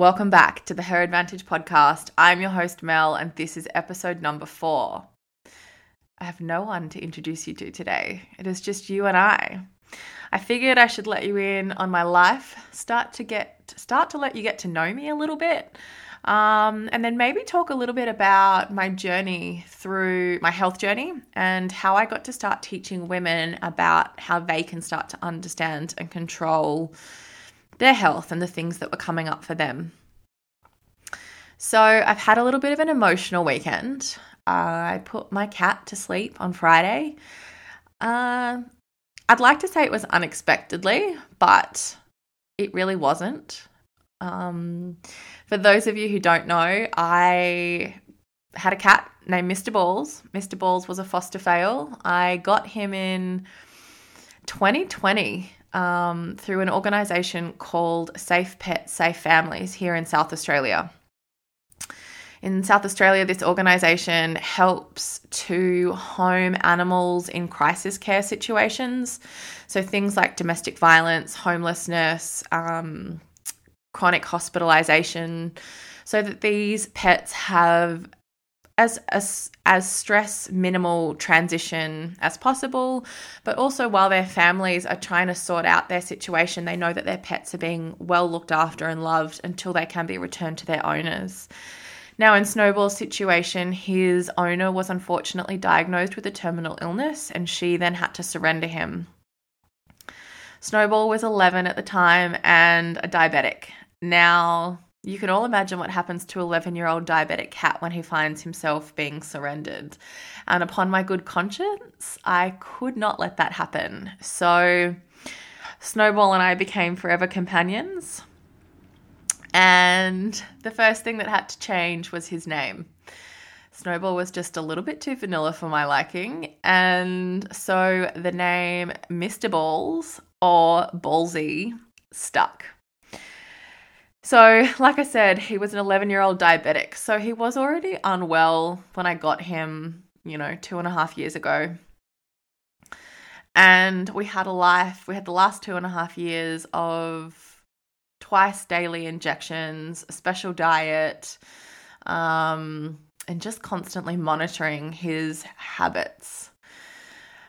Welcome back to the Her Advantage podcast. I'm your host, Mel, and this is episode number four. I have no one to introduce you to today. It is just you and I. I figured I should let you in on my life, start to get start to let you get to know me a little bit. Um, and then maybe talk a little bit about my journey through my health journey and how I got to start teaching women about how they can start to understand and control their health and the things that were coming up for them. So, I've had a little bit of an emotional weekend. Uh, I put my cat to sleep on Friday. Uh, I'd like to say it was unexpectedly, but it really wasn't. Um, for those of you who don't know, I had a cat named Mr. Balls. Mr. Balls was a foster fail. I got him in 2020 um, through an organisation called Safe Pets, Safe Families here in South Australia. In South Australia, this organisation helps to home animals in crisis care situations. So things like domestic violence, homelessness, um, chronic hospitalisation, so that these pets have as, as as stress minimal transition as possible but also while their families are trying to sort out their situation they know that their pets are being well looked after and loved until they can be returned to their owners. Now in snowball's situation his owner was unfortunately diagnosed with a terminal illness and she then had to surrender him. Snowball was 11 at the time and a diabetic. Now you can all imagine what happens to 11 year old diabetic cat when he finds himself being surrendered. And upon my good conscience, I could not let that happen. So, Snowball and I became forever companions. And the first thing that had to change was his name. Snowball was just a little bit too vanilla for my liking. And so the name Mr. Balls or Ballsy stuck. So, like I said, he was an 11 year old diabetic. So, he was already unwell when I got him, you know, two and a half years ago. And we had a life, we had the last two and a half years of twice daily injections, a special diet, um, and just constantly monitoring his habits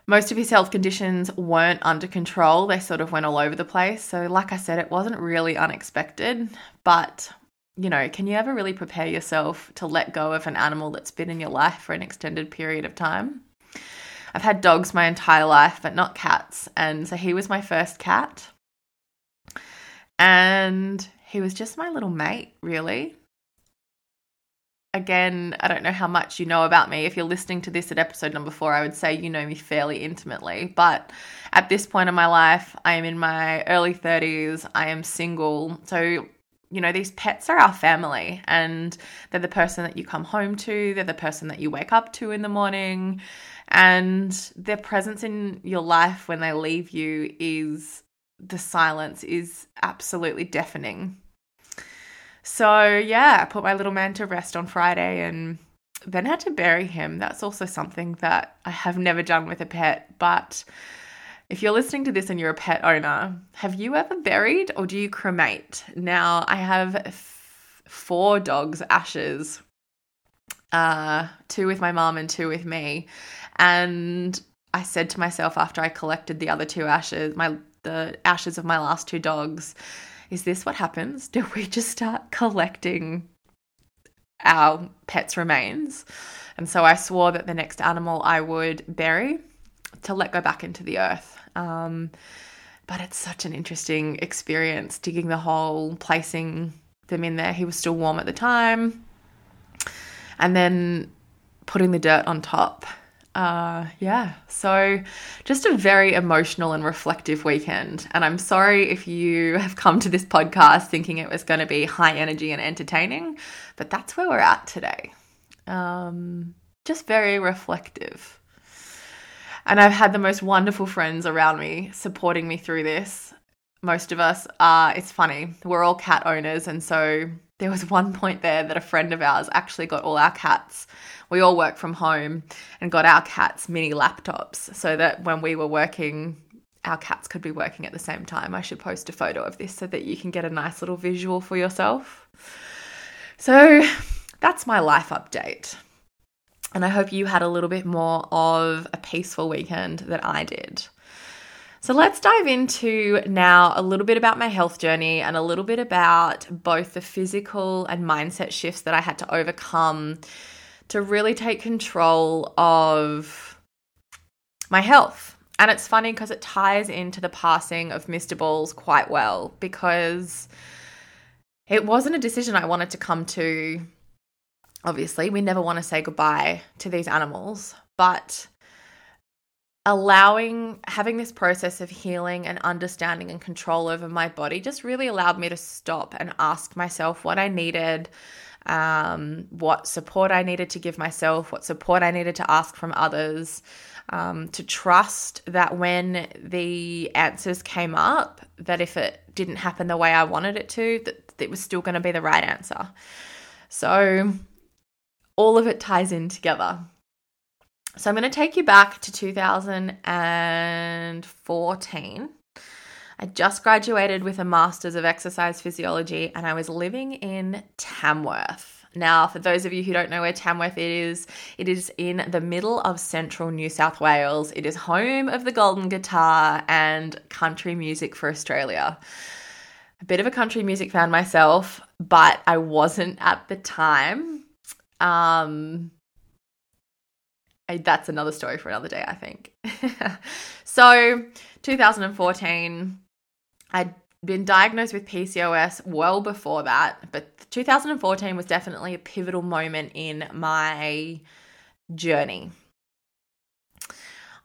most of his health conditions weren't under control. They sort of went all over the place. So, like I said, it wasn't really unexpected. But, you know, can you ever really prepare yourself to let go of an animal that's been in your life for an extended period of time? I've had dogs my entire life, but not cats. And so he was my first cat. And he was just my little mate, really again, I don't know how much you know about me. If you're listening to this at episode number four, I would say you know me fairly intimately. But at this point in my life, I am in my early 30s, I am single. So, you know, these pets are our family and they're the person that you come home to, they're the person that you wake up to in the morning. And their presence in your life when they leave you is the silence is absolutely deafening. So, yeah, I put my little man to rest on Friday and then had to bury him. That's also something that I have never done with a pet. But if you're listening to this and you're a pet owner, have you ever buried or do you cremate? Now, I have f- four dogs' ashes uh, two with my mom and two with me. And I said to myself after I collected the other two ashes, my the ashes of my last two dogs, is this what happens? Do we just start collecting our pets' remains? And so I swore that the next animal I would bury to let go back into the earth. Um, but it's such an interesting experience digging the hole, placing them in there. He was still warm at the time. And then putting the dirt on top uh, yeah, so just a very emotional and reflective weekend. And I'm sorry if you have come to this podcast thinking it was going to be high energy and entertaining, but that's where we're at today. Um, just very reflective. And I've had the most wonderful friends around me supporting me through this. Most of us are, it's funny, we're all cat owners. And so there was one point there that a friend of ours actually got all our cats we all work from home and got our cats mini laptops so that when we were working our cats could be working at the same time. I should post a photo of this so that you can get a nice little visual for yourself. So that's my life update. And I hope you had a little bit more of a peaceful weekend that I did. So let's dive into now a little bit about my health journey and a little bit about both the physical and mindset shifts that I had to overcome to really take control of my health. And it's funny because it ties into the passing of Mr. Balls quite well because it wasn't a decision I wanted to come to. Obviously, we never want to say goodbye to these animals, but allowing having this process of healing and understanding and control over my body just really allowed me to stop and ask myself what I needed, um, what support I needed to give myself, what support I needed to ask from others, um, to trust that when the answers came up, that if it didn't happen the way I wanted it to, that it was still going to be the right answer. So all of it ties in together. So I'm going to take you back to 2014. I just graduated with a master's of exercise physiology and I was living in Tamworth. Now, for those of you who don't know where Tamworth is, it is in the middle of central New South Wales. It is home of the golden guitar and country music for Australia. A bit of a country music fan myself, but I wasn't at the time. Um, that's another story for another day, I think. so, 2014, I'd been diagnosed with PCOS well before that, but 2014 was definitely a pivotal moment in my journey.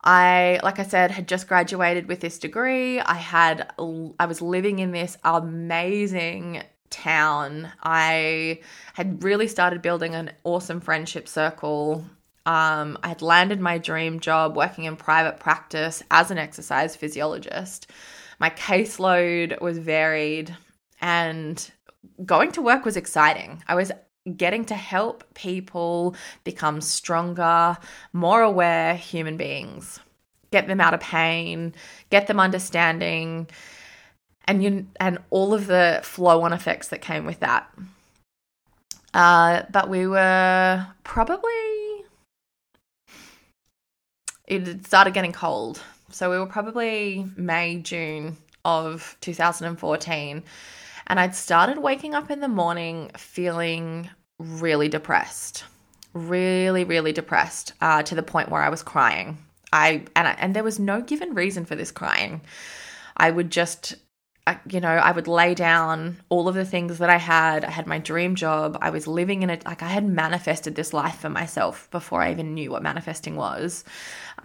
I, like I said, had just graduated with this degree. I had, I was living in this amazing town. I had really started building an awesome friendship circle um, I had landed my dream job working in private practice as an exercise physiologist. My caseload was varied and going to work was exciting. I was getting to help people become stronger, more aware human beings, get them out of pain, get them understanding, and you and all of the flow on effects that came with that. Uh, but we were probably it started getting cold. So we were probably May, June of 2014. And I'd started waking up in the morning feeling really depressed, really, really depressed uh, to the point where I was crying. I and I, and there was no given reason for this crying. I would just you know, I would lay down all of the things that I had. I had my dream job. I was living in it. Like I had manifested this life for myself before I even knew what manifesting was.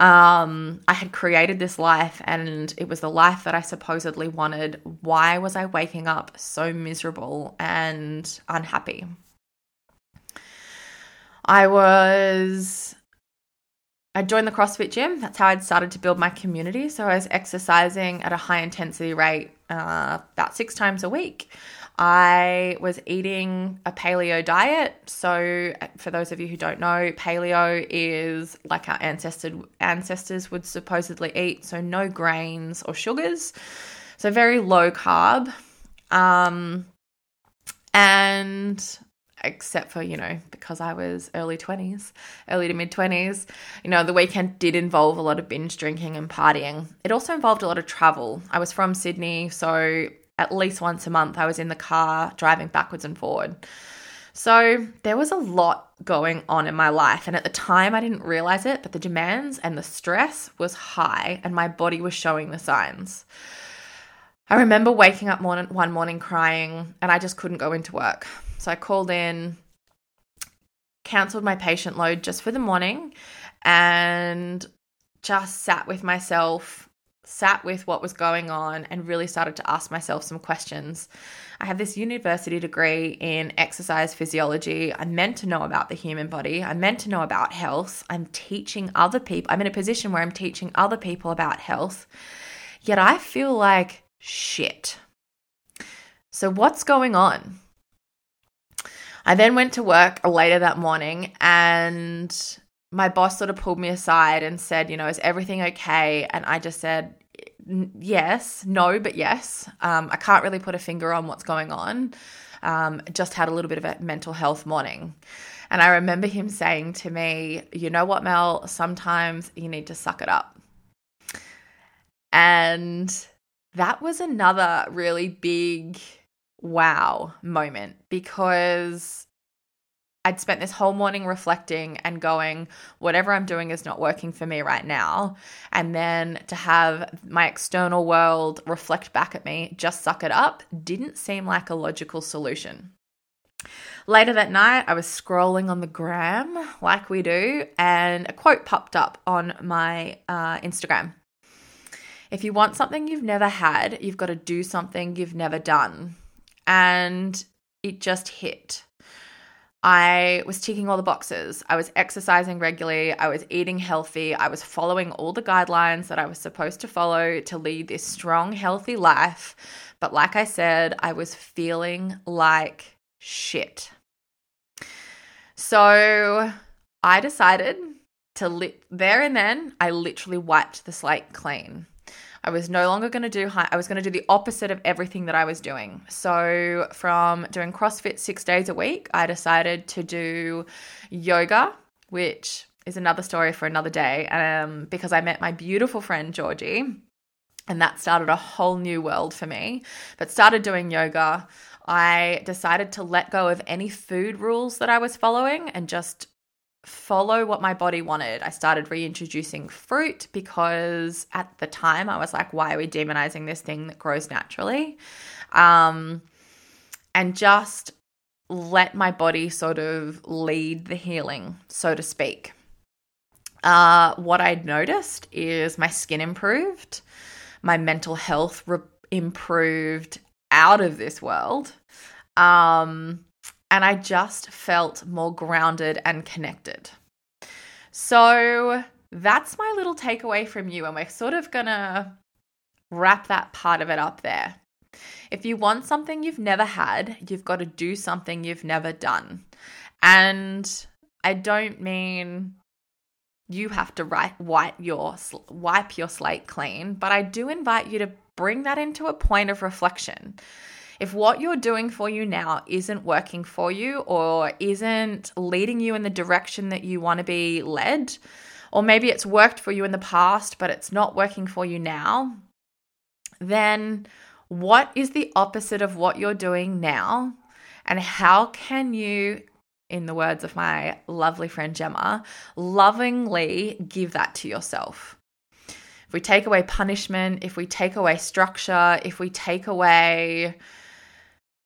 Um, I had created this life and it was the life that I supposedly wanted. Why was I waking up so miserable and unhappy? I was I joined the CrossFit gym. That's how I'd started to build my community. So I was exercising at a high intensity rate uh, about six times a week. I was eating a paleo diet. So, for those of you who don't know, paleo is like our ancestors ancestors would supposedly eat. So, no grains or sugars. So, very low carb. Um, and except for, you know, because I was early 20s, early to mid 20s, you know, the weekend did involve a lot of binge drinking and partying. It also involved a lot of travel. I was from Sydney, so at least once a month I was in the car driving backwards and forward. So there was a lot going on in my life. And at the time, I didn't realize it, but the demands and the stress was high, and my body was showing the signs. I remember waking up morning, one morning crying, and I just couldn't go into work. So I called in, cancelled my patient load just for the morning, and just sat with myself, sat with what was going on, and really started to ask myself some questions. I have this university degree in exercise physiology. I'm meant to know about the human body. I'm meant to know about health. I'm teaching other people. I'm in a position where I'm teaching other people about health. Yet I feel like shit. So, what's going on? I then went to work later that morning and my boss sort of pulled me aside and said, you know, is everything okay? And I just said, yes, no, but yes. Um, I can't really put a finger on what's going on. Um, just had a little bit of a mental health morning. And I remember him saying to me, You know what, Mel? Sometimes you need to suck it up. And that was another really big wow moment because I'd spent this whole morning reflecting and going, whatever I'm doing is not working for me right now. And then to have my external world reflect back at me, just suck it up, didn't seem like a logical solution. Later that night, I was scrolling on the gram like we do, and a quote popped up on my uh, Instagram. If you want something you've never had, you've got to do something you've never done. And it just hit. I was ticking all the boxes. I was exercising regularly. I was eating healthy. I was following all the guidelines that I was supposed to follow to lead this strong, healthy life. But like I said, I was feeling like shit. So I decided to li- there and then I literally wiped the slate clean. I was no longer going to do high, I was going to do the opposite of everything that I was doing. So from doing CrossFit 6 days a week, I decided to do yoga, which is another story for another day. Um because I met my beautiful friend Georgie and that started a whole new world for me. But started doing yoga. I decided to let go of any food rules that I was following and just follow what my body wanted. I started reintroducing fruit because at the time I was like, why are we demonizing this thing that grows naturally? Um, and just let my body sort of lead the healing, so to speak. Uh, what I noticed is my skin improved, my mental health re- improved out of this world. Um, and I just felt more grounded and connected. So that's my little takeaway from you, and we're sort of gonna wrap that part of it up there. If you want something you've never had, you've got to do something you've never done. And I don't mean you have to write, wipe your wipe your slate clean, but I do invite you to bring that into a point of reflection. If what you're doing for you now isn't working for you or isn't leading you in the direction that you want to be led, or maybe it's worked for you in the past, but it's not working for you now, then what is the opposite of what you're doing now? And how can you, in the words of my lovely friend Gemma, lovingly give that to yourself? If we take away punishment, if we take away structure, if we take away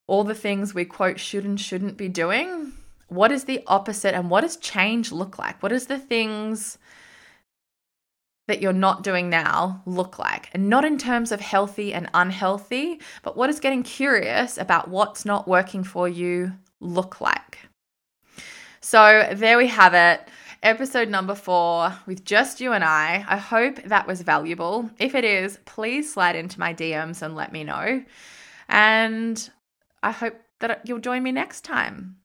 all the things we quote should and shouldn't be doing, what is the opposite and what does change look like? What is the things that you're not doing now look like? And not in terms of healthy and unhealthy, but what is getting curious about what's not working for you look like? So there we have it. Episode number four with just you and I. I hope that was valuable. If it is, please slide into my DMs and let me know. And I hope that you'll join me next time.